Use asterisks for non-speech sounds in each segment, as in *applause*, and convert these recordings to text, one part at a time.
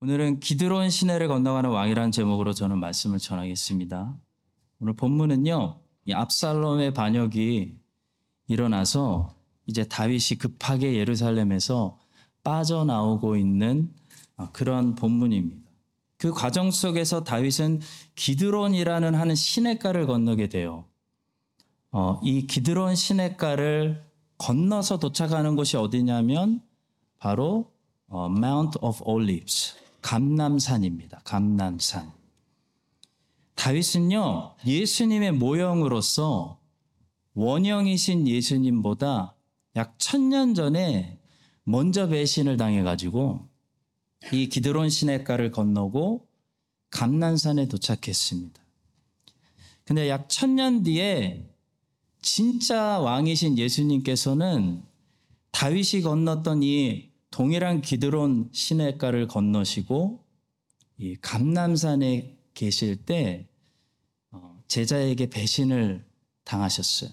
오늘은 기드론 시내를 건너가는 왕이라는 제목으로 저는 말씀을 전하겠습니다. 오늘 본문은요, 이 압살롬의 반역이 일어나서 이제 다윗이 급하게 예루살렘에서 빠져나오고 있는 아, 그런 본문입니다. 그 과정 속에서 다윗은 기드론이라는 하는 시냇가를 건너게 돼요. 어, 이 기드론 시냇가를 건너서 도착하는 곳이 어디냐면 바로 어, Mount of Olives, 감남산입니다. 감남산. 다윗은요, 예수님의 모형으로서 원형이신 예수님보다 약 천년 전에 먼저 배신을 당해가지고 이 기드론 시냇가를 건너고 감난산에 도착했습니다. 근데 약 천년 뒤에 진짜 왕이신 예수님께서는 다윗이 건넜던 이 동일한 기드론 시냇가를 건너시고 이 감남산에 계실 때 어, 제자에게 배신을 당하셨어요.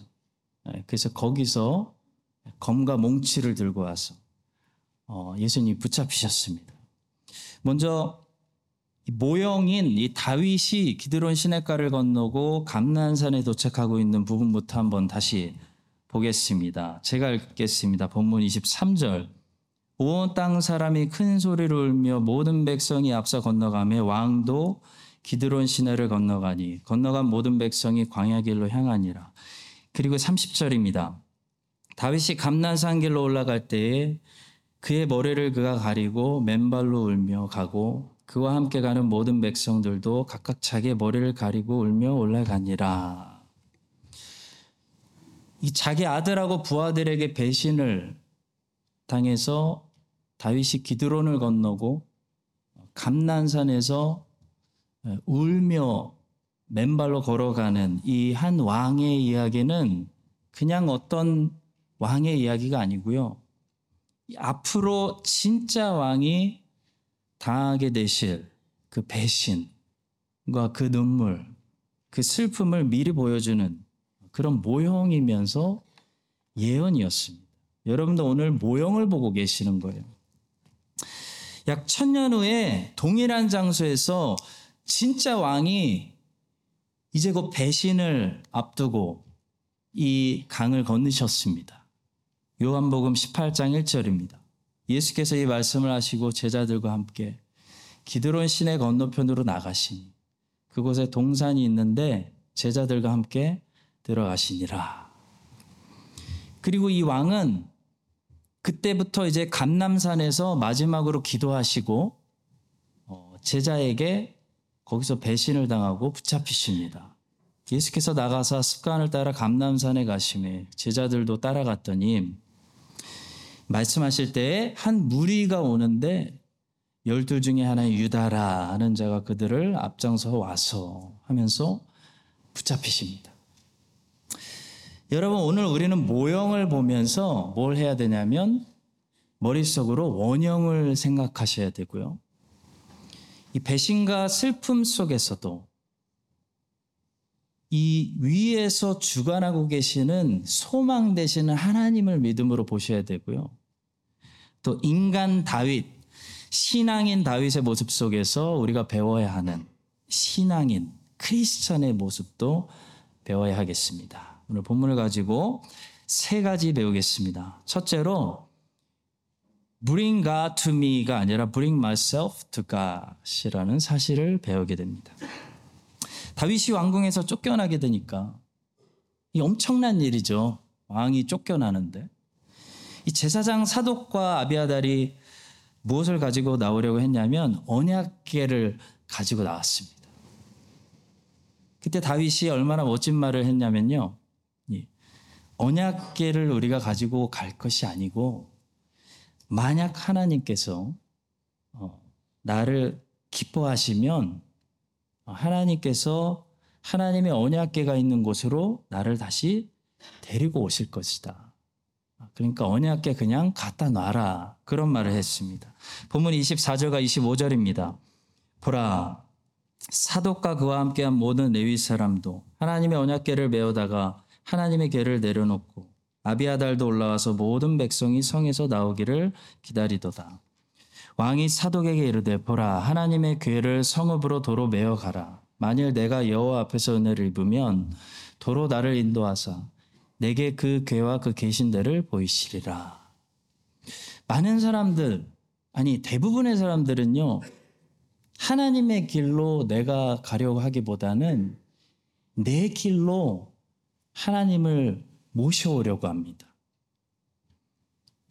예, 그래서 거기서 검과 몽치를 들고 와서 어, 예수님 붙잡히셨습니다. 먼저 모형인 이 다윗이 기드론 시냇가를 건너고 감난산에 도착하고 있는 부분부터 한번 다시 보겠습니다. 제가 읽겠습니다. 본문 23절. 온 땅 사람이 큰 소리로 울며 모든 백성이 앞서 건너가며 왕도 기드론 시내를 건너가니 건너간 모든 백성이 광야 길로 향하니라. 그리고 30절입니다. 다윗이 감난산 길로 올라갈 때에 그의 머리를 그가 가리고 맨발로 울며 가고 그와 함께 가는 모든 백성들도 각각 자기의 머리를 가리고 울며 올라가니라. 이 자기 아들하고 부하들에게 배신을 당해서 다윗이 기드론을 건너고 감난산에서 울며 맨발로 걸어가는 이 한 왕의 이야기는 그냥 어떤 왕의 이야기가 아니고요. 앞으로 진짜 왕이 당하게 되실 그 배신과 그 눈물, 그 슬픔을 미리 보여주는 그런 모형이면서 예언이었습니다. 여러분도 오늘 모형을 보고 계시는 거예요. 약 천년 후에 동일한 장소에서 진짜 왕이 이제 곧 배신을 앞두고 이 강을 건너셨습니다. 요한복음 18장 1절입니다. 예수께서 이 말씀을 하시고 제자들과 함께 기드론 시내 건너편으로 나가시니 그곳에 동산이 있는데 제자들과 함께 들어가시니라. 그리고 이 왕은 그때부터 이제 감남산에서 마지막으로 기도하시고 어, 제자에게 거기서 배신을 당하고 붙잡히십니다. 예수께서 나가서 습관을 따라 감남산에 가심에 제자들도 따라갔더니 말씀하실 때에 한 무리가 오는데 열둘 중에 하나인 유다라 하는 자가 그들을 앞장서 와서 하면서 붙잡히십니다. 여러분 오늘 우리는 모형을 보면서 뭘 해야 되냐면 머릿속으로 원형을 생각하셔야 되고요. 이 배신과 슬픔 속에서도 이 위에서 주관하고 계시는 소망 되시는 하나님을 믿음으로 보셔야 되고요. 또 인간 다윗, 신앙인 다윗의 모습 속에서 우리가 배워야 하는 신앙인 크리스천의 모습도 배워야 하겠습니다. 오늘 본문을 가지고 세 가지 배우겠습니다. 첫째로 bring God to me가 아니라 bring myself to God이라는 사실을 배우게 됩니다. 다윗이 왕궁에서 쫓겨나게 되니까 이 엄청난 일이죠. 왕이 쫓겨나는데 이 제사장 사독과 아비아달이 무엇을 가지고 나오려고 했냐면 언약궤를 가지고 나왔습니다. 그때 다윗이 얼마나 멋진 말을 했냐면요. 언약궤를 우리가 가지고 갈 것이 아니고 만약 하나님께서 어, 나를 기뻐하시면 하나님께서 하나님의 언약궤가 있는 곳으로 나를 다시 데리고 오실 것이다. 그러니까 언약궤 그냥 갖다 놔라. 그런 말을 했습니다. 본문 24절과 25절입니다. 보라 사독과 그와 함께한 모든 레위 사람도 하나님의 언약궤를 메어다가 하나님의 궤를 내려놓고 아비아달도 올라와서 모든 백성이 성에서 나오기를 기다리도다. 왕이 사독에게 이르되 보라 하나님의 괴를 성읍으로 도로 메어 가라 만일 내가 여호와 앞에서 은혜를 입으면 도로 나를 인도하사 내게 그 괴와 그 계신 데를 보이시리라 많은 사람들 아니 대부분의 사람들은요 하나님의 길로 내가 가려고 하기보다는 내 길로 하나님을 모셔오려고 합니다.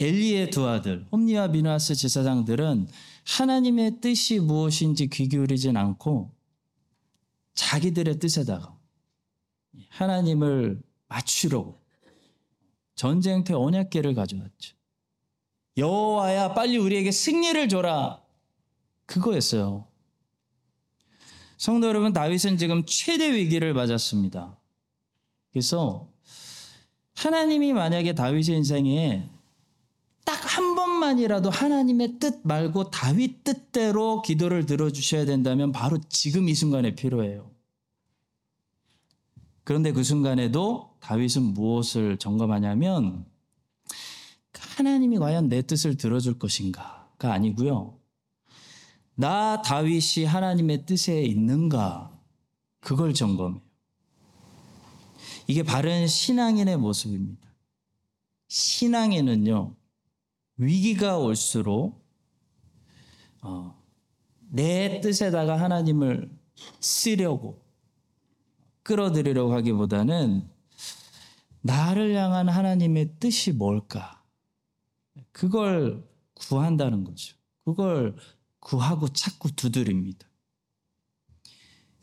엘리의 두 아들 홈니와 비누아스 제사장들은 하나님의 뜻이 무엇인지 귀 기울이진 않고 자기들의 뜻에다가 하나님을 맞추려고 전쟁터 언약궤를 가져왔죠. 여호와야 빨리 우리에게 승리를 줘라. 그거였어요. 성도 여러분 다윗은 지금 최대 위기를 맞았습니다. 그래서 하나님이 만약에 다윗의 인생에 딱 한 번만이라도 하나님의 뜻 말고 다윗 뜻대로 기도를 들어주셔야 된다면 바로 지금 이 순간에 필요해요. 그런데 그 순간에도 다윗은 무엇을 점검하냐면 하나님이 과연 내 뜻을 들어줄 것인가가 아니고요. 나 다윗이 하나님의 뜻에 있는가 그걸 점검해요. 이게 바른 신앙인의 모습입니다. 신앙에는요 위기가 올수록 어, 내 뜻에다가 하나님을 쓰려고 끌어들이려고 하기보다는 나를 향한 하나님의 뜻이 뭘까? 그걸 구한다는 거죠. 그걸 구하고 찾고 두드립니다.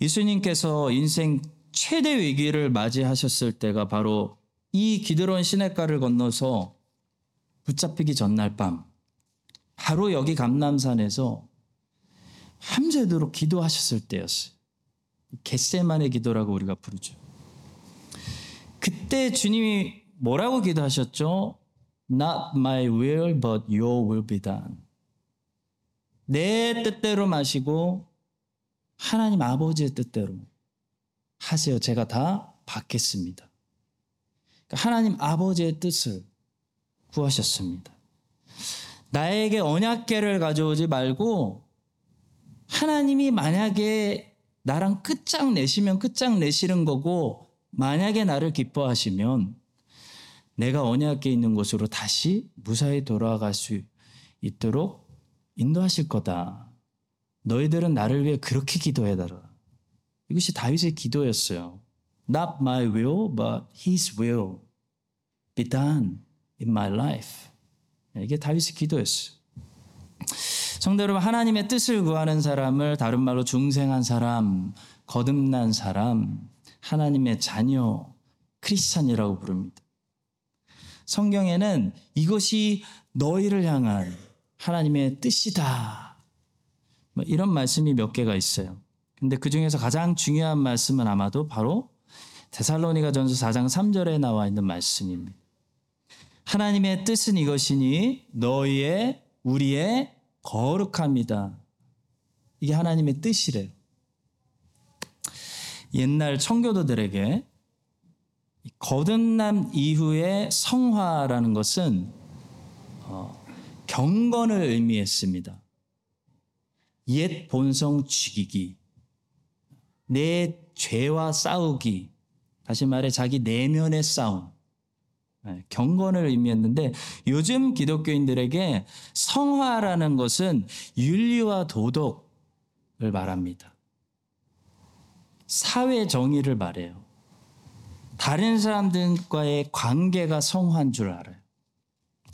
예수님께서 인생 최대 위기를 맞이하셨을 때가 바로 이 기드론 시냇가를 건너서 붙잡히기 전날 밤 바로 여기 감남산에서 밤새도록 기도하셨을 때였어요. 겟세만의 기도라고 우리가 부르죠. 그때 주님이 뭐라고 기도하셨죠? Not my will, but your will be done. 내 뜻대로 마시고 하나님 아버지의 뜻대로 하세요. 제가 다 받겠습니다. 그러니까 하나님 아버지의 뜻을 구하셨습니다. 나에게 언약계를 가져오지 말고 하나님이 만약에 나랑 끝장 내시면 끝장 내시는 거고 만약에 나를 기뻐하시면 내가 언약계 있는 곳으로 다시 무사히 돌아갈 수 있도록 인도하실 거다. 너희들은 나를 위해 그렇게 기도해달라. 이것이 다윗의 기도였어요. Not my will, but His will be done in my life. 이게 다윗의 기도였어요. 성도 여러분, 하나님의 뜻을 구하는 사람을 다른 말로 중생한 사람, 거듭난 사람, 하나님의 자녀, 크리스찬이라고 부릅니다. 성경에는 이것이 너희를 향한 하나님의 뜻이다. 뭐 이런 말씀이 몇 개가 있어요. 근데 그 중에서 가장 중요한 말씀은 아마도 바로 데살로니가 전서 4장 3절에 나와 있는 말씀입니다. 하나님의 뜻은 이것이니 너희의 우리의 거룩합니다. 이게 하나님의 뜻이래요. 옛날 청교도들에게 거듭남 이후의 성화라는 것은 어, 경건을 의미했습니다. 옛 본성 죽이기, 내 죄와 싸우기, 다시 말해 자기 내면의 싸움, 네, 경건을 의미했는데 요즘 기독교인들에게 성화라는 것은 윤리와 도덕을 말합니다. 사회 정의를 말해요. 다른 사람들과의 관계가 성화인 줄 알아요.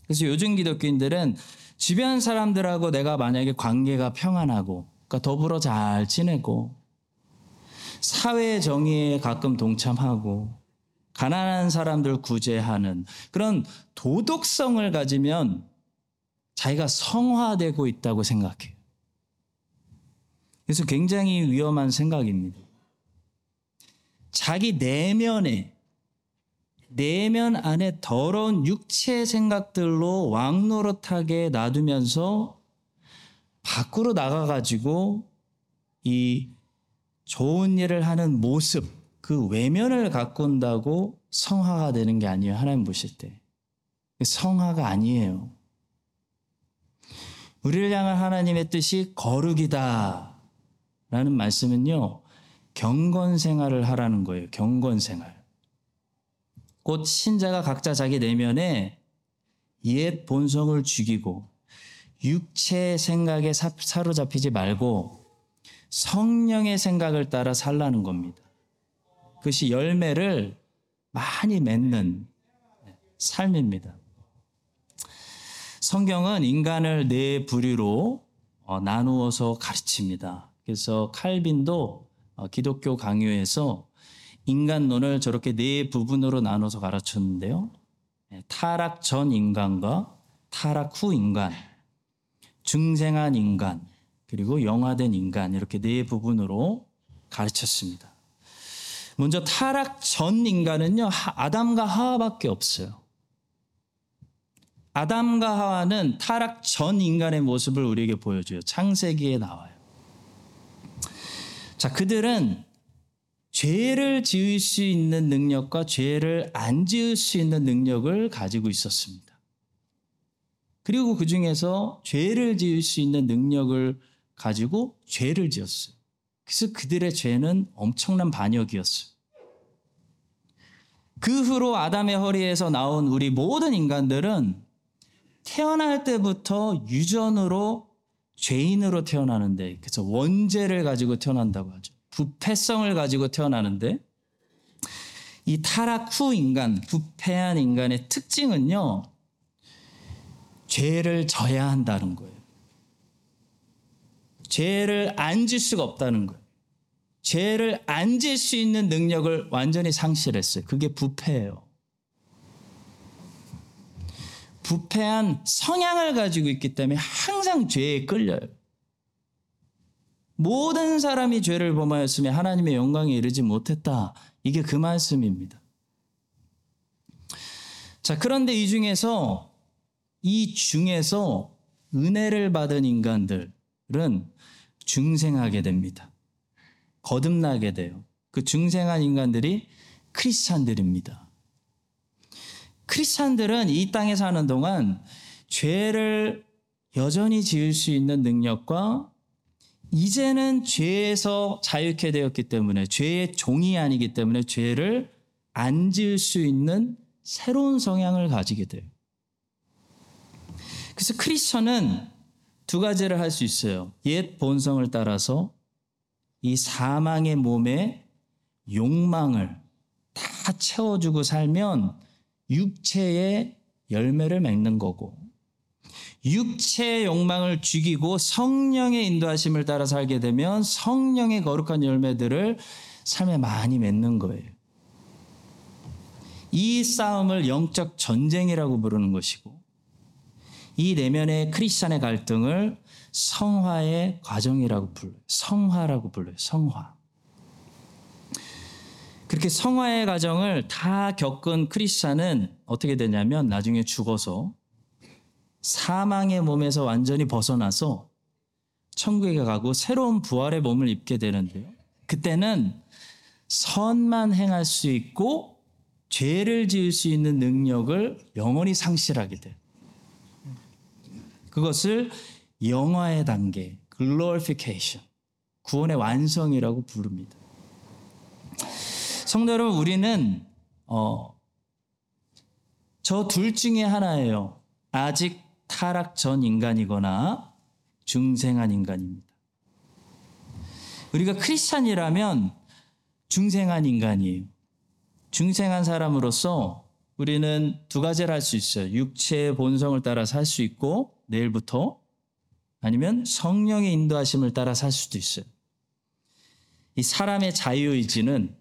그래서 요즘 기독교인들은 주변 사람들하고 내가 만약에 관계가 평안하고, 그러니까 더불어 잘 지내고, 사회 정의에 가끔 동참하고, 가난한 사람들 구제하는 그런 도덕성을 가지면 자기가 성화되고 있다고 생각해요. 그래서 굉장히 위험한 생각입니다. 자기 내면에 내면 안에 더러운 육체 생각들로 왕노릇하게 놔두면서 밖으로 나가가지고 이 좋은 일을 하는 모습, 그 외면을 가꾼다고 성화가 되는 게 아니에요. 하나님 보실 때. 성화가 아니에요. 우리를 향한 하나님의 뜻이 거룩이다. 라는 말씀은요, 경건 생활을 하라는 거예요. 경건 생활. 곧 신자가 각자 자기 내면에 옛 본성을 죽이고 육체의 생각에 사- 사로잡히지 말고 성령의 생각을 따라 살라는 겁니다. 그것이 열매를 많이 맺는 삶입니다. 성경은 인간을 네 부류로 어, 나누어서 가르칩니다. 그래서 칼빈도 어, 기독교 강요에서 인간론을 저렇게 네 부분으로 나눠서 가르쳤는데요. 예, 타락 전 인간과 타락 후 인간, 중생한 인간, 그리고 영화된 인간 이렇게 네 부분으로 가르쳤습니다. 먼저 타락 전 인간은요 하- 아담과 하와밖에 없어요. 아담과 하와는 타락 전 인간의 모습을 우리에게 보여줘요. 창세기에 나와요. 자, 그들은 죄를 지을 수 있는 능력과 죄를 안 지을 수 있는 능력을 가지고 있었습니다. 그리고 그 중에서 죄를 지을 수 있는 능력을 가지고 죄를 지었어요. 그래서 그들의 죄는 엄청난 반역이었어요. 그 후로 아담의 허리에서 나온 우리 모든 인간들은 태어날 때부터 유전으로 죄인으로 태어나는데 그래서 원죄를 가지고 태어난다고 하죠. 부패성을 가지고 태어나는데 이 타락 후 인간, 부패한 인간의 특징은요. 죄를 져야 한다는 거예요. 죄를 안 질 수가 없다는 거예요. 죄를 안 질 수 있는 능력을 완전히 상실했어요. 그게 부패예요. 부패한 성향을 가지고 있기 때문에 항상 죄에 끌려요. 모든 사람이 죄를 범하였으며 하나님의 영광에 이르지 못했다. 이게 그 말씀입니다. 자, 그런데 이 중에서 이 중에서 은혜를 받은 인간들은 중생하게 됩니다. 거듭나게 돼요. 그 중생한 인간들이 크리스찬들입니다. 크리스찬들은 이 땅에 사는 동안 죄를 여전히 지을 수 있는 능력과 이제는 죄에서 자유케 되었기 때문에 죄의 종이 아니기 때문에 죄를 안 지을 수 있는 새로운 성향을 가지게 돼요. 그래서 크리스천은 두 가지를 할 수 있어요. 옛 본성을 따라서 이 사망의 몸에 욕망을 다 채워주고 살면 육체의 열매를 맺는 거고 육체의 욕망을 죽이고 성령의 인도하심을 따라 살게 되면 성령의 거룩한 열매들을 삶에 많이 맺는 거예요. 이 싸움을 영적 전쟁이라고 부르는 것이고 이 내면의 크리스찬의 갈등을 성화의 과정이라고 불러요. 성화라고 불러요. 성화. 그렇게 성화의 과정을 다 겪은 크리스찬은 어떻게 되냐면 나중에 죽어서 사망의 몸에서 완전히 벗어나서 천국에 가고 새로운 부활의 몸을 입게 되는데요. 그때는 선만 행할 수 있고 죄를 지을 수 있는 능력을 영원히 상실하게 돼요. 그것을 영화의 단계, glorification, 구원의 완성이라고 부릅니다. 성도 여러분, 우리는 어, 저 둘 중에 하나예요. 아직 타락 전 인간이거나 중생한 인간입니다. 우리가 크리스찬이라면 중생한 인간이에요. 중생한 사람으로서 우리는 두 가지를 할 수 있어요. 육체의 본성을 따라 살 수 있고 내일부터 아니면 성령의 인도하심을 따라 살 수도 있어요. 이 사람의 자유의지는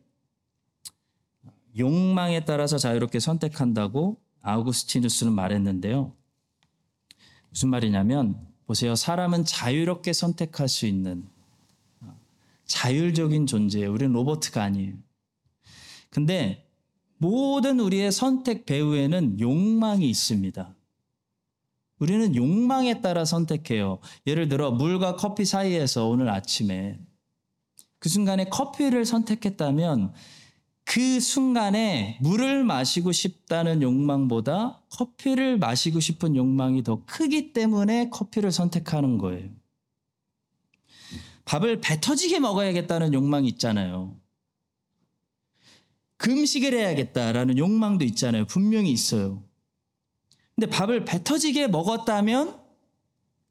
욕망에 따라서 자유롭게 선택한다고 아우구스티누스는 말했는데요. 무슨 말이냐면 보세요. 사람은 자유롭게 선택할 수 있는 자율적인 존재예요. 우리는 로버트가 아니에요. 근데 모든 우리의 선택 배후에는 욕망이 있습니다. 우리는 욕망에 따라 선택해요. 예를 들어 물과 커피 사이에서 오늘 아침에 그 순간에 커피를 선택했다면 그 순간에 물을 마시고 싶다는 욕망보다 커피를 마시고 싶은 욕망이 더 크기 때문에 커피를 선택하는 거예요. 밥을 배 터지게 먹어야겠다는 욕망이 있잖아요. 금식을 해야겠다라는 욕망도 있잖아요. 분명히 있어요. 근데 밥을 배 터지게 먹었다면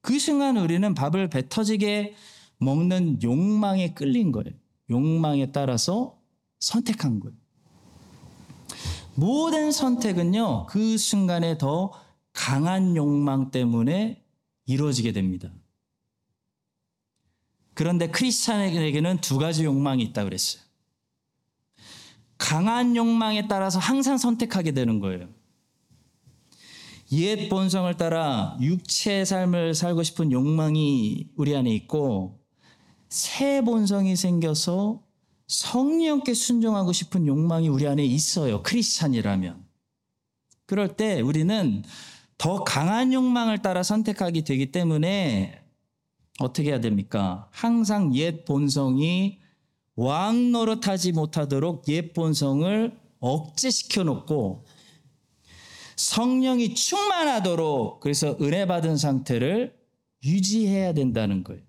그 순간 우리는 밥을 배 터지게 먹는 욕망에 끌린 거예요. 욕망에 따라서 선택한 거예요. 모든 선택은요, 그 순간에 더 강한 욕망 때문에 이루어지게 됩니다. 그런데 크리스찬에게는 두 가지 욕망이 있다 그랬어요. 강한 욕망에 따라서 항상 선택하게 되는 거예요. 옛 본성을 따라 육체의 삶을 살고 싶은 욕망이 우리 안에 있고 새 본성이 생겨서 성령께 순종하고 싶은 욕망이 우리 안에 있어요. 크리스찬이라면. 그럴 때 우리는 더 강한 욕망을 따라 선택하게 되기 때문에 어떻게 해야 됩니까? 항상 옛 본성이 왕 노릇하지 못하도록 옛 본성을 억제시켜 놓고 성령이 충만하도록 그래서 은혜 받은 상태를 유지해야 된다는 거예요.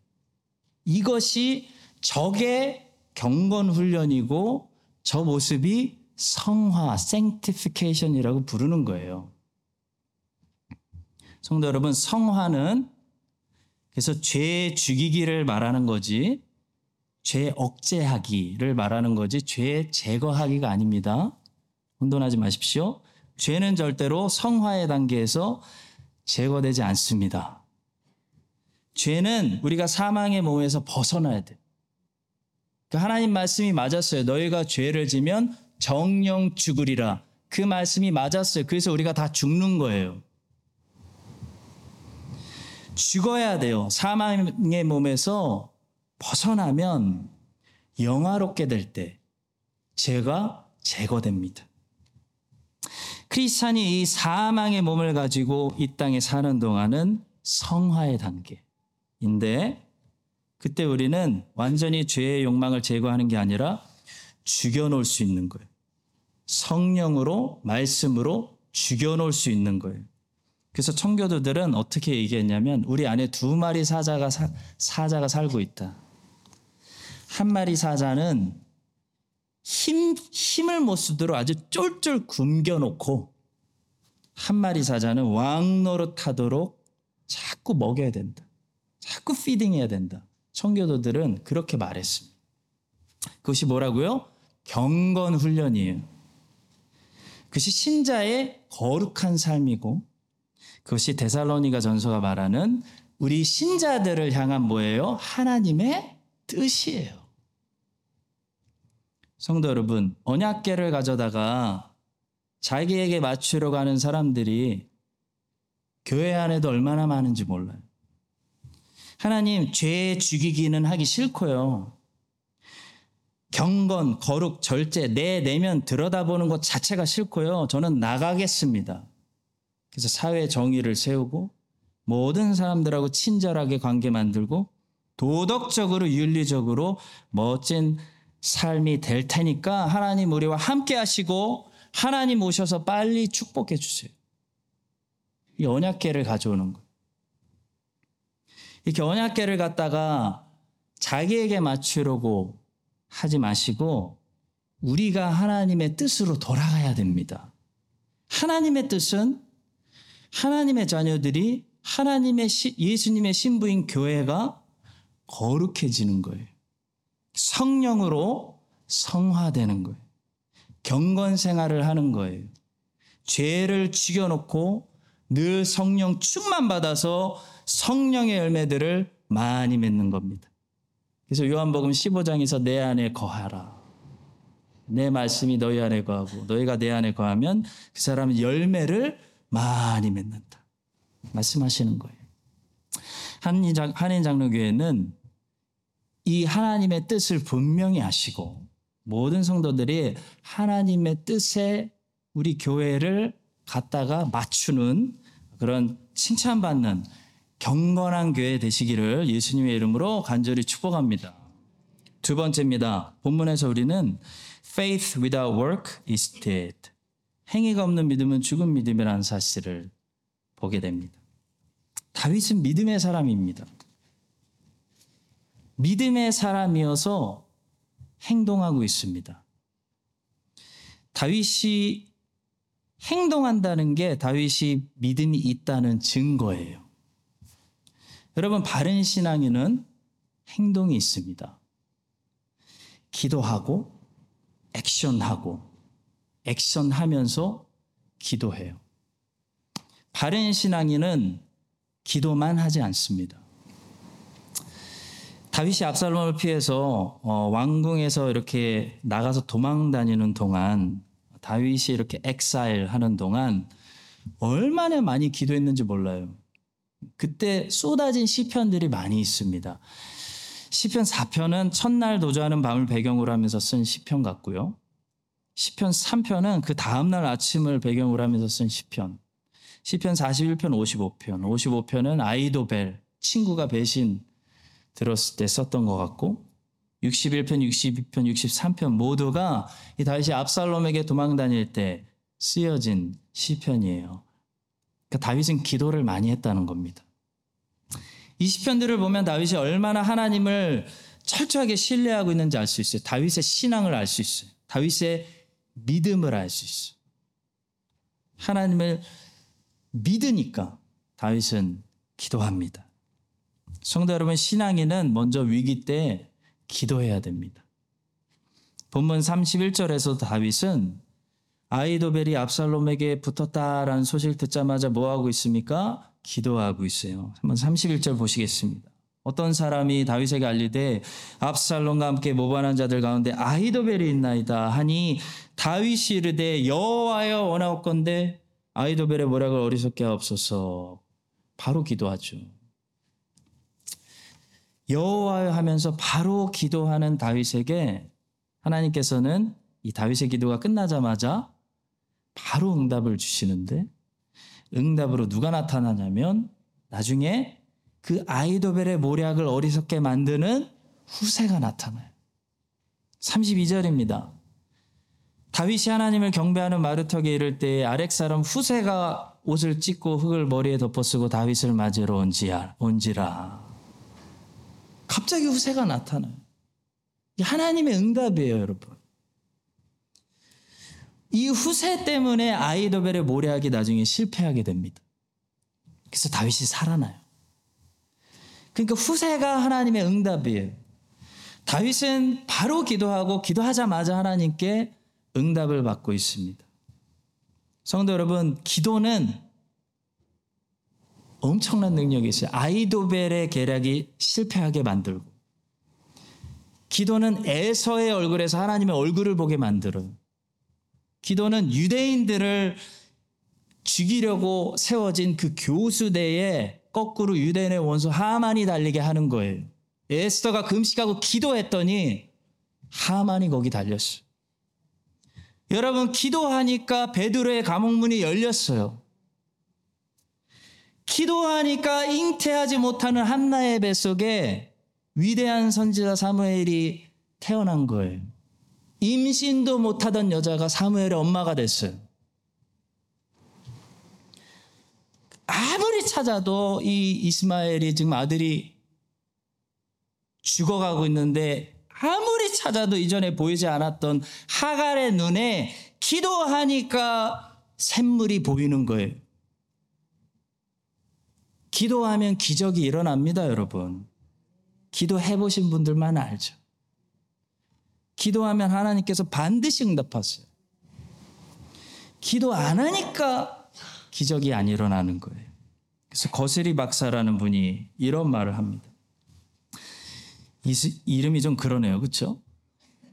이것이 적의 경건 훈련이고 저 모습이 성화, sanctification이라고 부르는 거예요. 성도 여러분, 성화는 그래서 죄 죽이기를 말하는 거지, 죄 억제하기를 말하는 거지, 죄 제거하기가 아닙니다. 혼돈하지 마십시오. 죄는 절대로 성화의 단계에서 제거되지 않습니다. 죄는 우리가 사망의 몸에서 벗어나야 돼. 그 하나님 말씀이 맞았어요. 너희가 죄를 지면 정령 죽으리라. 그 말씀이 맞았어요. 그래서 우리가 다 죽는 거예요. 죽어야 돼요. 사망의 몸에서 벗어나면 영화롭게 될 때 죄가 제거됩니다. 크리스찬이 이 사망의 몸을 가지고 이 땅에 사는 동안은 성화의 단계인데 그때 우리는 완전히 죄의 욕망을 제거하는 게 아니라 죽여놓을 수 있는 거예요. 성령으로 말씀으로 죽여놓을 수 있는 거예요. 그래서 청교도들은 어떻게 얘기했냐면 우리 안에 두 마리 사자가 사, 사자가 살고 있다. 한 마리 사자는 힘 힘을 못 쓰도록 아주 쫄쫄 굶겨놓고 한 마리 사자는 왕 노릇하도록 자꾸 먹여야 된다. 자꾸 피딩해야 된다. 청교도들은 그렇게 말했습니다. 그것이 뭐라고요? 경건 훈련이에요. 그것이 신자의 거룩한 삶이고 그것이 데살로니가 전서가 말하는 우리 신자들을 향한 뭐예요? 하나님의 뜻이에요. 성도 여러분, 언약계를 가져다가 자기에게 맞추려고 하는 사람들이 교회 안에도 얼마나 많은지 몰라요. 하나님, 죄 죽이기는 하기 싫고요. 경건, 거룩, 절제, 내 내면 들여다보는 것 자체가 싫고요. 저는 나가겠습니다. 그래서 사회 정의를 세우고 모든 사람들하고 친절하게 관계 만들고 도덕적으로 윤리적으로 멋진 삶이 될 테니까 하나님 우리와 함께 하시고 하나님 오셔서 빨리 축복해 주세요. 이 언약계를 가져오는 거예요. 이렇게 언약계를 갖다가 자기에게 맞추려고 하지 마시고 우리가 하나님의 뜻으로 돌아가야 됩니다. 하나님의 뜻은 하나님의 자녀들이 하나님의 시, 예수님의 신부인 교회가 거룩해지는 거예요. 성령으로 성화되는 거예요. 경건 생활을 하는 거예요. 죄를 죽여놓고 늘 성령 충만 받아서 성령의 열매들을 많이 맺는 겁니다. 그래서 요한복음 15장에서 내 안에 거하라. 내 말씀이 너희 안에 거하고 너희가 내 안에 거하면 그 사람은 열매를 많이 맺는다. 말씀하시는 거예요. 한인 장로교회는 이 하나님의 뜻을 분명히 아시고 모든 성도들이 하나님의 뜻에 우리 교회를 갖다가 맞추는 그런 칭찬받는 경건한 교회 되시기를 예수님의 이름으로 간절히 축복합니다. 두 번째입니다. 본문에서 우리는 faith without work is dead. 행위가 없는 믿음은 죽은 믿음이라는 사실을 보게 됩니다. 다윗은 믿음의 사람입니다. 믿음의 사람이어서 행동하고 있습니다. 다윗이 행동한다는 게 다윗이 믿음이 있다는 증거예요. 여러분, 바른 신앙인은 행동이 있습니다. 기도하고, 액션하고, 액션하면서 기도해요. 바른 신앙인은 기도만 하지 않습니다. 다윗이 압살롬을 피해서 어, 왕궁에서 이렇게 나가서 도망 다니는 동안 다윗이 이렇게 엑사일 하는 동안 얼마나 많이 기도했는지 몰라요. 그때 쏟아진 시편들이 많이 있습니다. 시편 4편은 첫날 도주하는 밤을 배경으로 하면서 쓴 시편 같고요. 시편 3편은 그 다음날 아침을 배경으로 하면서 쓴 시편. 시편 41편 55편. 55편은 아이도벨 친구가 배신 들었을 때 썼던 것 같고 61편, 62편, 63편 모두가 이 다윗이 압살롬에게 도망 다닐 때 쓰여진 시편이에요. 그러니까 다윗은 기도를 많이 했다는 겁니다. 이 시편들을 보면 다윗이 얼마나 하나님을 철저하게 신뢰하고 있는지 알 수 있어요. 다윗의 신앙을 알 수 있어요. 다윗의 믿음을 알 수 있어요. 하나님을 믿으니까 다윗은 기도합니다. 성도 여러분, 신앙인은 먼저 위기 때 기도해야 됩니다. 본문 31절에서 다윗은 아이도벨이 압살롬에게 붙었다라는 소식을 듣자마자 뭐 하고 있습니까? 기도하고 있어요. 한번 31절 보시겠습니다. 어떤 사람이 다윗에게 알리되 압살롬과 함께 모반한 자들 가운데 아이도벨이 있나이다 하니 다윗이 이르되 여호와여 원하옵건대 아이도벨의 모략을 어리석게 하옵소서 바로 기도하죠. 여호와여 하면서 바로 기도하는 다윗에게 하나님께서는 이 다윗의 기도가 끝나자마자 바로 응답을 주시는데 응답으로 누가 나타나냐면 나중에 그 아이도벨의 모략을 어리석게 만드는 후세가 나타나요. 32절입니다. 다윗이 하나님을 경배하는 마르턱에 이를 때 아렉 사람 후세가 옷을 찢고 흙을 머리에 덮어쓰고 다윗을 맞으러 온지라. 갑자기 후세가 나타나요. 하나님의 응답이에요, 여러분. 이 후세 때문에 아이도벨의 모략이 나중에 실패하게 됩니다. 그래서 다윗이 살아나요. 그러니까 후세가 하나님의 응답이에요. 다윗은 바로 기도하고 기도하자마자 하나님께 응답을 받고 있습니다. 성도 여러분, 기도는 엄청난 능력이 있어요. 아이도벨의 계략이 실패하게 만들고, 기도는 에서의 얼굴에서 하나님의 얼굴을 보게 만들어요. 기도는 유대인들을 죽이려고 세워진 그 교수대에 거꾸로 유대인의 원수 하만이 달리게 하는 거예요. 에스더가 금식하고 기도했더니 하만이 거기 달렸어요. 여러분 기도하니까 베드로의 감옥문이 열렸어요. 기도하니까 잉태하지 못하는 한나의 뱃속에 위대한 선지자 사무엘이 태어난 거예요. 임신도 못하던 여자가 사무엘의 엄마가 됐어요. 아무리 찾아도 이 이스마엘이 지금 아들이 죽어가고 있는데 아무리 찾아도 이전에 보이지 않았던 하갈의 눈에 기도하니까 샘물이 보이는 거예요. 기도하면 기적이 일어납니다, 여러분. 기도해 보신 분들만 알죠. 기도하면 하나님께서 반드시 응답하세요. 기도 안 하니까 기적이 안 일어나는 거예요. 그래서 거스리 박사라는 분이 이런 말을 합니다. 이름이 좀 그러네요. 그렇죠?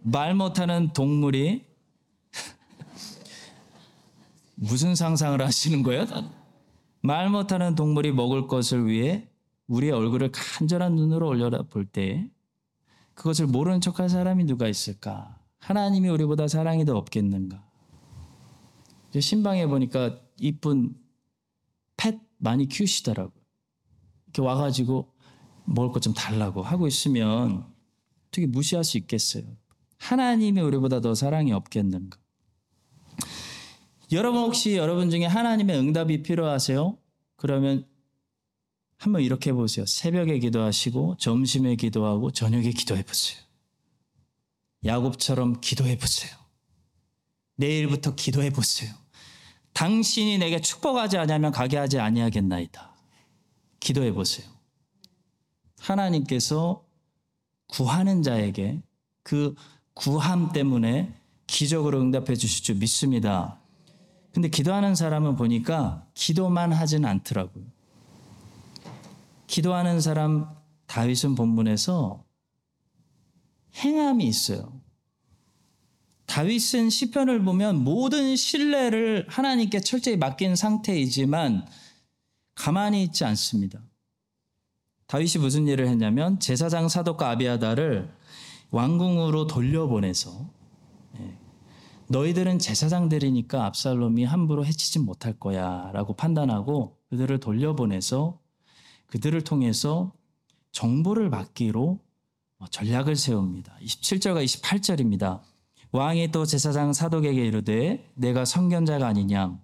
말 못하는 동물이 *laughs* 무슨 상상을 하시는 거예요? 말 못하는 동물이 먹을 것을 위해 우리의 얼굴을 간절한 눈으로 올려볼 때 그것을 모르는 척할 사람이 누가 있을까? 하나님이 우리보다 사랑이 더 없겠는가? 신방에 보니까 이쁜 펫 많이 키우시더라고요. 이렇게 와가지고 먹을 것 좀 달라고 하고 있으면 어떻게 무시할 수 있겠어요? 하나님이 우리보다 더 사랑이 없겠는가? 여러분 혹시 여러분 중에 하나님의 응답이 필요하세요? 그러면 한번 이렇게 해보세요. 새벽에 기도하시고 점심에 기도하고 저녁에 기도해 보세요. 야곱처럼 기도해 보세요. 내일부터 기도해 보세요. 당신이 내게 축복하지 않으면 가게 하지 아니하겠나이다. 기도해 보세요. 하나님께서 구하는 자에게 그 구함 때문에 기적으로 응답해 주실 줄 믿습니다. 근데 기도하는 사람은 보니까 기도만 하진 않더라고요. 기도하는 사람 다윗은 본문에서 행함이 있어요. 다윗은 시편을 보면 모든 신뢰를 하나님께 철저히 맡긴 상태이지만 가만히 있지 않습니다. 다윗이 무슨 일을 했냐면 제사장 사독과 아비아다를 왕궁으로 돌려보내서 예, 너희들은 제사장들이니까 압살롬이 함부로 해치지 못할 거야 라고 판단하고 그들을 돌려보내서 그들을 통해서 정보를 받기로 전략을 세웁니다. 27절과 28절입니다. 왕이 또 제사장 사독에게 이르되 내가 선견자가 아니냐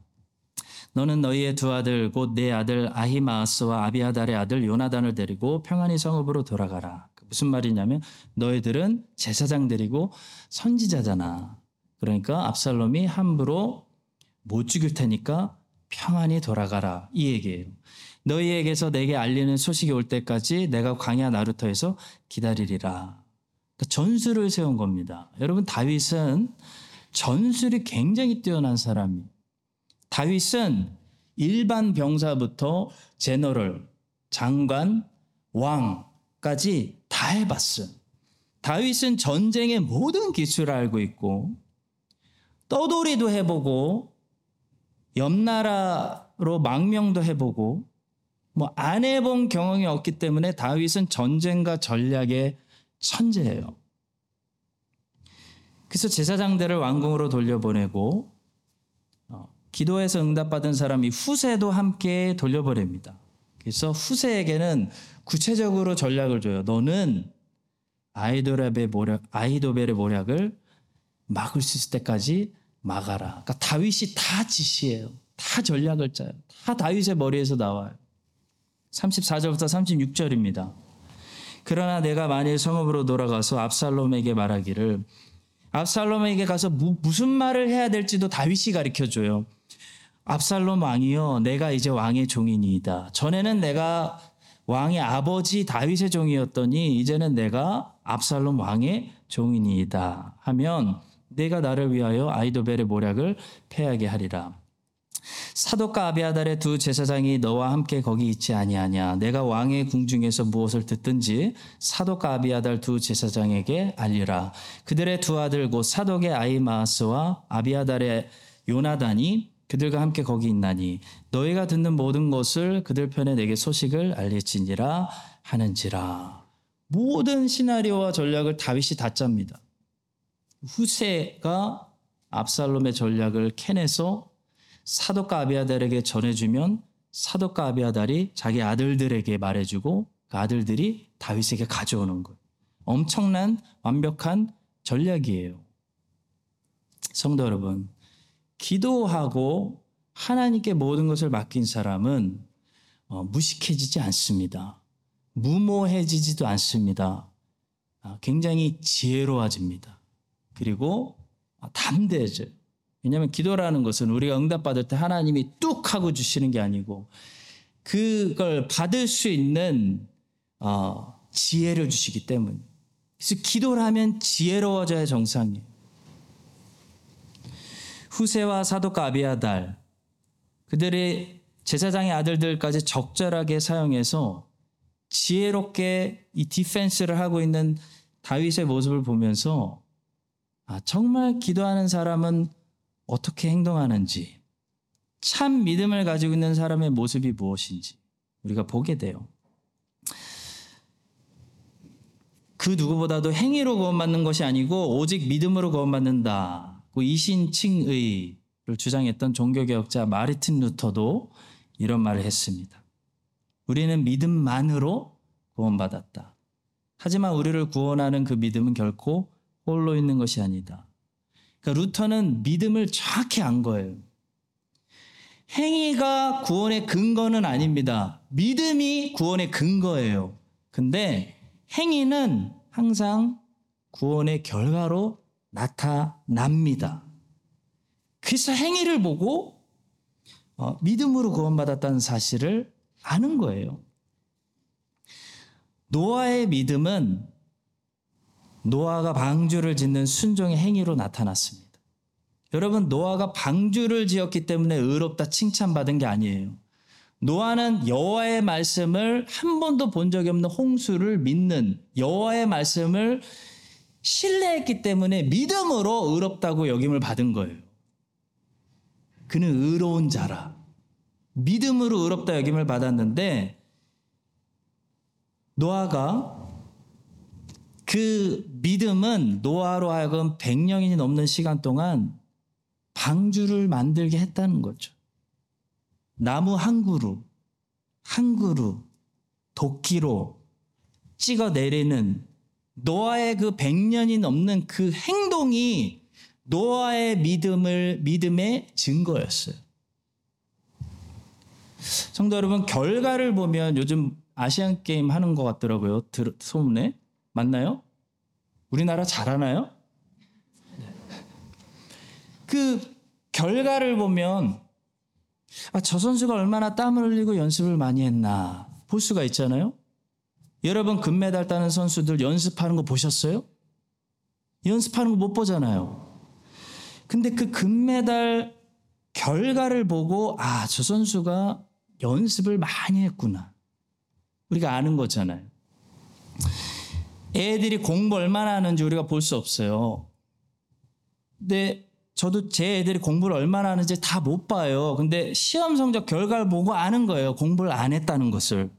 너는 너희의 두 아들 곧 내 아들 아히마스와 아비아달의 아들 요나단을 데리고 평안히 성읍으로 돌아가라. 무슨 말이냐면 너희들은 제사장들이고 선지자잖아. 그러니까 압살롬이 함부로 못 죽일 테니까 평안히 돌아가라. 이 얘기예요. 너희에게서 내게 알리는 소식이 올 때까지 내가 광야 나루터에서 기다리리라. 그러니까 전술을 세운 겁니다. 여러분 다윗은 전술이 굉장히 뛰어난 사람이에요. 다윗은 일반 병사부터 제너럴, 장관, 왕까지 다 해봤어요. 다윗은 전쟁의 모든 기술을 알고 있고 떠돌이도 해보고 옆나라로 망명도 해보고 뭐 안 해본 경험이 없기 때문에 다윗은 전쟁과 전략의 천재예요. 그래서 제사장들을 왕궁으로 돌려보내고 기도해서 응답받은 사람이 후세도 함께 돌려보냅니다. 그래서 후세에게는 구체적으로 전략을 줘요. 너는 아이도벨의 모략, 아이도벨의 모략을 막을 수 있을 때까지 막아라. 그러니까 다윗이 다 지시해요. 다 전략을 짜요. 다 다윗의 머리에서 나와요. 34절부터 36절입니다. 그러나 내가 만일 성읍으로 돌아가서 압살롬에게 말하기를 압살롬에게 가서 무, 무슨 말을 해야 될지도 다윗이 가르쳐 줘요. 압살롬 왕이여 내가 이제 왕의 종이니이다. 전에는 내가 왕의 아버지 다윗의 종이었더니 이제는 내가 압살롬 왕의 종이니이다 하면 내가 나를 위하여 아이도벨의 모략을 패하게 하리라. 사독과 아비아달의 두 제사장이 너와 함께 거기 있지 아니하냐. 내가 왕의 궁중에서 무엇을 듣든지 사독과 아비아달 두 제사장에게 알리라. 그들의 두 아들 곧 사독의 아이마스와 아비아달의 요나단이 그들과 함께 거기 있나니 너희가 듣는 모든 것을 그들 편에 내게 소식을 알릴지니라 하는지라. 모든 시나리오와 전략을 다윗이 다 짭니다. 후세가 압살롬의 전략을 캐내서 사독과 아비아달에게 전해주면 사독과 아비아달이 자기 아들들에게 말해주고 그 아들들이 다윗에게 가져오는 것. 엄청난 완벽한 전략이에요. 성도 여러분, 기도하고 하나님께 모든 것을 맡긴 사람은 어, 무식해지지 않습니다. 무모해지지도 않습니다. 아, 굉장히 지혜로워집니다. 그리고 아, 담대해져요. 왜냐하면 기도라는 것은 우리가 응답받을 때 하나님이 뚝 하고 주시는 게 아니고 그걸 받을 수 있는 어, 지혜를 주시기 때문에 그래서 기도를 하면 지혜로워져야 정상이에요. 후세와 사독과 아비아달 그들의 제사장의 아들들까지 적절하게 사용해서 지혜롭게 이 디펜스를 하고 있는 다윗의 모습을 보면서 아, 정말 기도하는 사람은 어떻게 행동하는지 참 믿음을 가지고 있는 사람의 모습이 무엇인지 우리가 보게 돼요. 그 누구보다도 행위로 구원받는 것이 아니고 오직 믿음으로 구원받는다. 그 이신칭의를 주장했던 종교개혁자 마르틴 루터도 이런 말을 했습니다. 우리는 믿음만으로 구원받았다. 하지만 우리를 구원하는 그 믿음은 결코 홀로 있는 것이 아니다. 그러니까 루터는 믿음을 정확히 안 거예요. 행위가 구원의 근거는 아닙니다. 믿음이 구원의 근거예요. 근데 행위는 항상 구원의 결과로 나타납니다. 그래서 행위를 보고 어, 믿음으로 구원받았다는 사실을 아는 거예요. 노아의 믿음은 노아가 방주를 짓는 순종의 행위로 나타났습니다. 여러분, 노아가 방주를 지었기 때문에 의롭다 칭찬받은 게 아니에요. 노아는 여호와의 말씀을 한 번도 본 적이 없는 홍수를 믿는 여호와의 말씀을 신뢰했기 때문에 믿음으로 의롭다고 여김을 받은 거예요. 그는 의로운 자라. 믿음으로 의롭다 여김을 받았는데 노아가 그 믿음은 노아로 하여금 100년이 넘는 시간 동안 방주를 만들게 했다는 거죠. 나무 한 그루, 한 그루, 도끼로 찍어 내리는 노아의 그 100년이 넘는 그 행동이 노아의 믿음을, 믿음의 증거였어요. 성도 여러분, 결과를 보면 요즘 아시안 게임 하는 것 같더라고요. 들, 소문에. 맞나요? 우리나라 잘하나요? 그 결과를 보면 아, 저 선수가 얼마나 땀을 흘리고 연습을 많이 했나 볼 수가 있잖아요. 여러분 금메달 따는 선수들 연습하는 거 보셨어요? 연습하는 거 못 보잖아요. 근데 그 금메달 결과를 보고 아, 저 선수가 연습을 많이 했구나. 우리가 아는 거잖아요. 애들이 공부 얼마나 하는지 우리가 볼 수 없어요. 근데 저도 제 애들이 공부를 얼마나 하는지 다 못 봐요. 근데 시험 성적 결과를 보고 아는 거예요. 공부를 안 했다는 것을.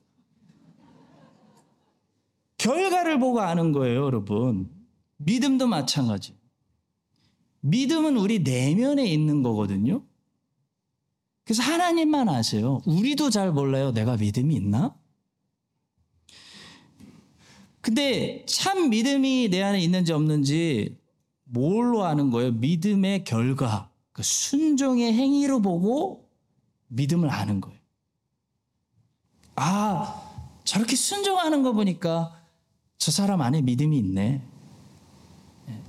결과를 보고 아는 거예요, 여러분. 믿음도 마찬가지. 믿음은 우리 내면에 있는 거거든요. 그래서 하나님만 아세요. 우리도 잘 몰라요. 내가 믿음이 있나? 근데 참 믿음이 내 안에 있는지 없는지 뭘로 아는 거예요? 믿음의 결과, 그 순종의 행위로 보고 믿음을 아는 거예요. 아, 저렇게 순종하는 거 보니까 저 사람 안에 믿음이 있네.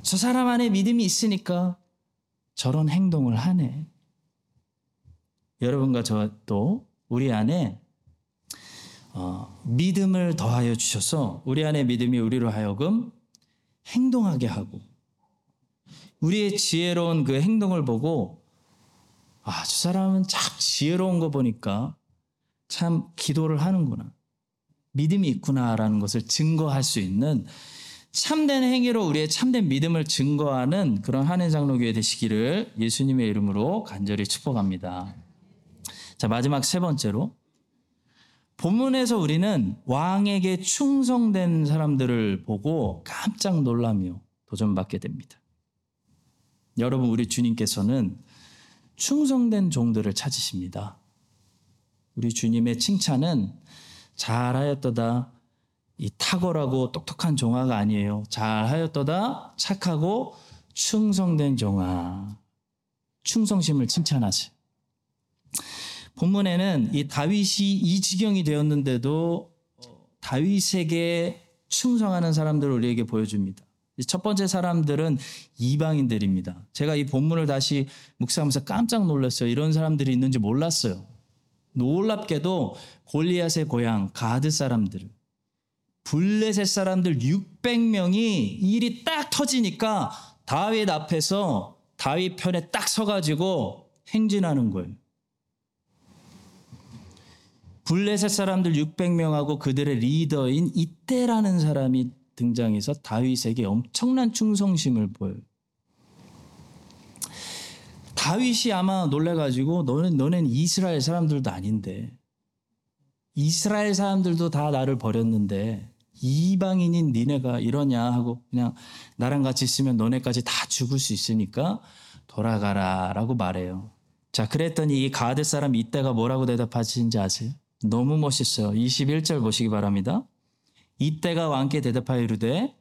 저 사람 안에 믿음이 있으니까 저런 행동을 하네. 여러분과 저도 우리 안에 어, 믿음을 더하여 주셔서 우리 안에 믿음이 우리로 하여금 행동하게 하고 우리의 지혜로운 그 행동을 보고 아, 저 사람은 참 지혜로운 거 보니까 참 기도를 하는구나. 믿음이 있구나라는 것을 증거할 수 있는 참된 행위로 우리의 참된 믿음을 증거하는 그런 한해장로교회 되시기를 예수님의 이름으로 간절히 축복합니다. 자, 마지막 세 번째로 본문에서 우리는 왕에게 충성된 사람들을 보고 깜짝 놀라며 도전받게 됩니다. 여러분, 우리 주님께서는 충성된 종들을 찾으십니다. 우리 주님의 칭찬은 잘하였도다. 이 탁월하고 똑똑한 종아가 아니에요. 잘하였도다. 착하고 충성된 종아. 충성심을 칭찬하세요. 본문에는 이 다윗이 이 지경이 되었는데도 다윗에게 충성하는 사람들을 우리에게 보여줍니다. 첫 번째 사람들은 이방인들입니다. 제가 이 본문을 다시 묵상하면서 깜짝 놀랐어요. 이런 사람들이 있는지 몰랐어요. 놀랍게도 골리앗의 고향 가드 사람들, 블레셋 사람들 600명이 일이 딱 터지니까 다윗 앞에서 다윗 편에 딱 서가지고 행진하는 거예요. 블레셋 사람들 600명하고 그들의 리더인 이때라는 사람이 등장해서 다윗에게 엄청난 충성심을 보여요. 다윗이 아마 놀래가지고 너는 너는 이스라엘 사람들도 아닌데 이스라엘 사람들도 다 나를 버렸는데 이방인인 니네가 이러냐 하고 그냥 나랑 같이 있으면 너네까지 다 죽을 수 있으니까 돌아가라라고 말해요. 자, 그랬더니 이 가드 사람 이때가 뭐라고 대답하시는지 아세요? 너무 멋있어요. 21절 보시기 바랍니다. 이때가 왕께 대답하여 이르되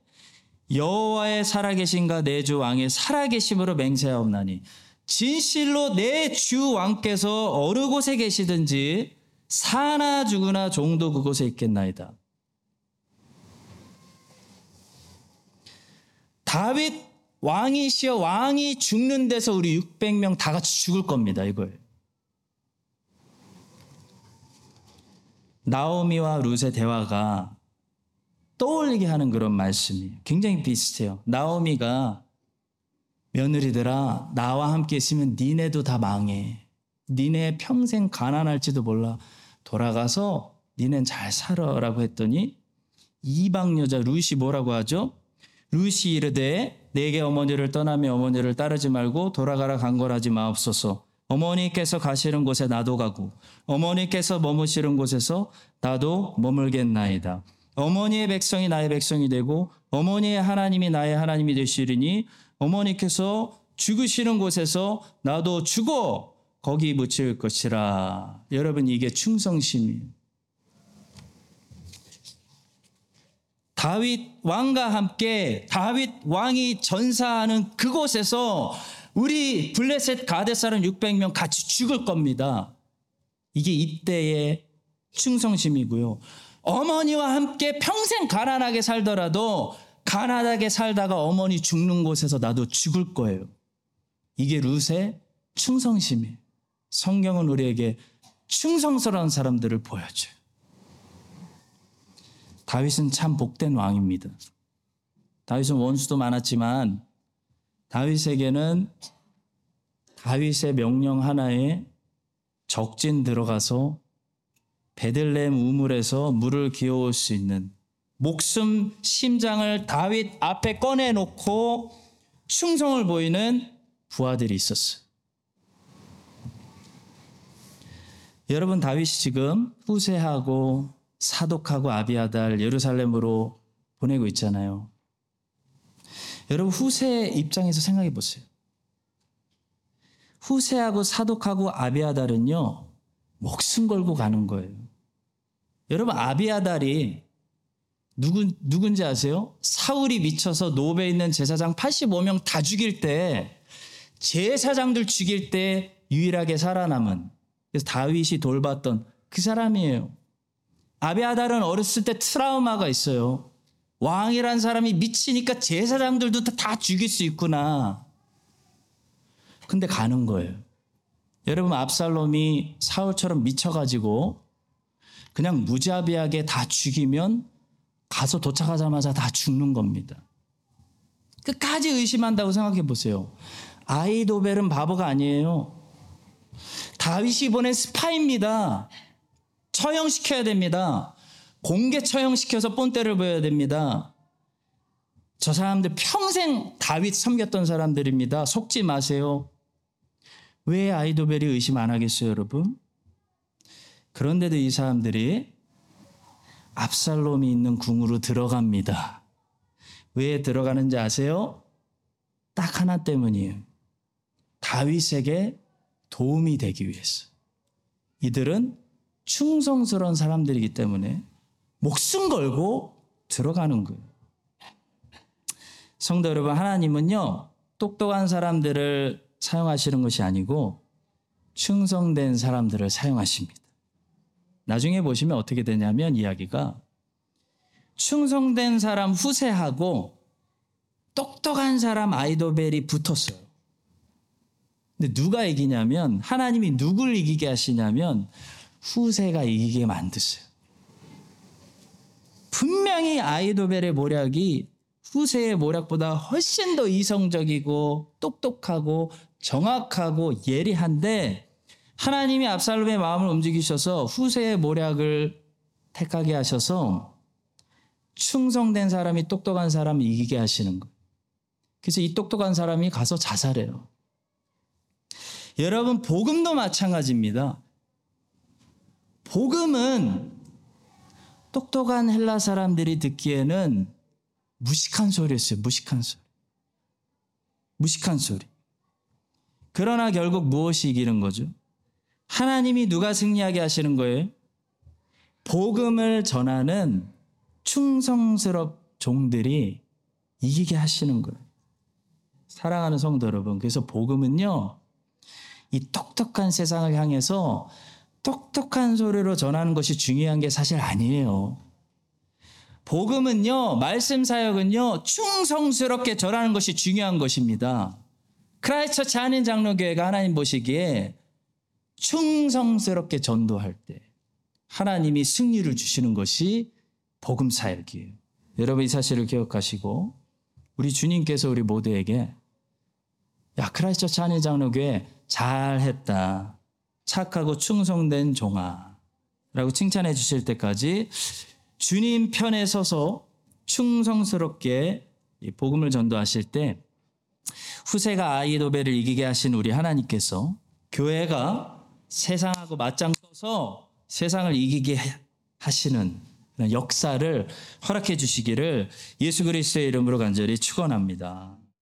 여호와의 살아계신가 내 주 왕의 살아계심으로 맹세하옵나니 진실로 내 주 왕께서 어느 곳에 계시든지 사나 죽으나 종도 그곳에 있겠나이다. 다윗 왕이시여 왕이 죽는 데서 우리 600명 다 같이 죽을 겁니다. 이거예요. 나오미와 룻의 대화가 떠올리게 하는 그런 말씀이 굉장히 비슷해요. 나오미가 며느리들아 나와 함께 있으면 니네도 다 망해. 니네 평생 가난할지도 몰라. 돌아가서 니넨 잘 살아라고 했더니 이방 여자 룻이 뭐라고 하죠? 룻이 이르되 내게 어머니를 떠나며 어머니를 따르지 말고 돌아가라 간걸하지 마옵소서. 어머니께서 가시는 곳에 나도 가고 어머니께서 머무시는 곳에서 나도 머물겠나이다. 어머니의 백성이 나의 백성이 되고 어머니의 하나님이 나의 하나님이 되시리니 어머니께서 죽으시는 곳에서 나도 죽어 거기 묻힐 것이라. 여러분 이게 충성심이에요. 다윗 왕과 함께 다윗 왕이 전사하는 그곳에서 우리 블레셋 가데사는 600명 같이 죽을 겁니다. 이게 이때의 충성심이고요. 어머니와 함께 평생 가난하게 살더라도 가난하게 살다가 어머니 죽는 곳에서 나도 죽을 거예요. 이게 룻의 충성심이에요. 성경은 우리에게 충성스러운 사람들을 보여줘요. 다윗은 참 복된 왕입니다. 다윗은 원수도 많았지만 다윗에게는 다윗의 명령 하나에 적진 들어가서 베들레헴 우물에서 물을 기어올 수 있는 목숨 심장을 다윗 앞에 꺼내 놓고 충성을 보이는 부하들이 있었어요. 여러분 다윗이 지금 후세하고 사독하고 아비아달 예루살렘으로 보내고 있잖아요. 여러분 후세 입장에서 생각해 보세요. 후세하고 사독하고 아비아달은요 목숨 걸고 가는 거예요. 여러분 아비아달이 누군 누군지 아세요? 사울이 미쳐서 노베 있는 제사장 85명 다 죽일 때 제사장들 죽일 때 유일하게 살아남은 그래서 다윗이 돌봤던 그 사람이에요. 아비아달은 어렸을 때 트라우마가 있어요. 왕이란 사람이 미치니까 제사장들도 다 죽일 수 있구나. 근데 가는 거예요. 여러분 압살롬이 사울처럼 미쳐가지고 그냥 무자비하게 다 죽이면 가서 도착하자마자 다 죽는 겁니다. 끝까지 의심한다고 생각해 보세요. 아이도벨은 바보가 아니에요. 다윗이 보낸 스파입니다. 처형시켜야 됩니다. 공개 처형시켜서 본때를 보여야 됩니다. 저 사람들 평생 다윗 섬겼던 사람들입니다. 속지 마세요. 왜 아이도벨이 의심 안 하겠어요, 여러분? 그런데도 이 사람들이 압살롬이 있는 궁으로 들어갑니다. 왜 들어가는지 아세요? 딱 하나 때문이에요. 다윗에게 도움이 되기 위해서. 이들은 충성스러운 사람들이기 때문에 목숨 걸고 들어가는 거예요. 성도 여러분, 하나님은요, 똑똑한 사람들을 사용하시는 것이 아니고 충성된 사람들을 사용하십니다. 나중에 보시면 어떻게 되냐면 이야기가 충성된 사람 후세하고 똑똑한 사람 아이도벨이 붙었어요. 근데 누가 이기냐면 하나님이 누굴 이기게 하시냐면 후세가 이기게 만드세요. 분명히 아이도벨의 모략이 후세의 모략보다 훨씬 더 이성적이고 똑똑하고 정확하고 예리한데 하나님이 압살롬의 마음을 움직이셔서 후세의 모략을 택하게 하셔서 충성된 사람이 똑똑한 사람을 이기게 하시는 거예요. 그래서 이 똑똑한 사람이 가서 자살해요. 여러분, 복음도 마찬가지입니다. 복음은 똑똑한 헬라 사람들이 듣기에는 무식한 소리였어요. 무식한 소리. 무식한 소리. 그러나 결국 무엇이 이기는 거죠? 하나님이 누가 승리하게 하시는 거예요? 복음을 전하는 충성스럽 종들이 이기게 하시는 거예요. 사랑하는 성도 여러분, 그래서 복음은요, 이 똑똑한 세상을 향해서 똑똑한 소리로 전하는 것이 중요한 게 사실 아니에요. 복음은요, 말씀 사역은요, 충성스럽게 전하는 것이 중요한 것입니다. 크라이처치 한인 장로교회가 하나님 보시기에 충성스럽게 전도할 때 하나님이 승리를 주시는 것이 복음 사역이에요. 여러분 이 사실을 기억하시고 우리 주님께서 우리 모두에게 야 크라이처치 한인 장로교회 잘했다. 착하고 충성된 종아. 라고 칭찬해 주실 때까지 주님 편에 서서 충성스럽게 이 복음을 전도하실 때 후세가 아이도베를 이기게 하신 우리 하나님께서 교회가 세상하고 맞짱 떠서 세상을 이기게 하시는 역사를 허락해 주시기를 예수 그리스도의 이름으로 간절히 축원합니다.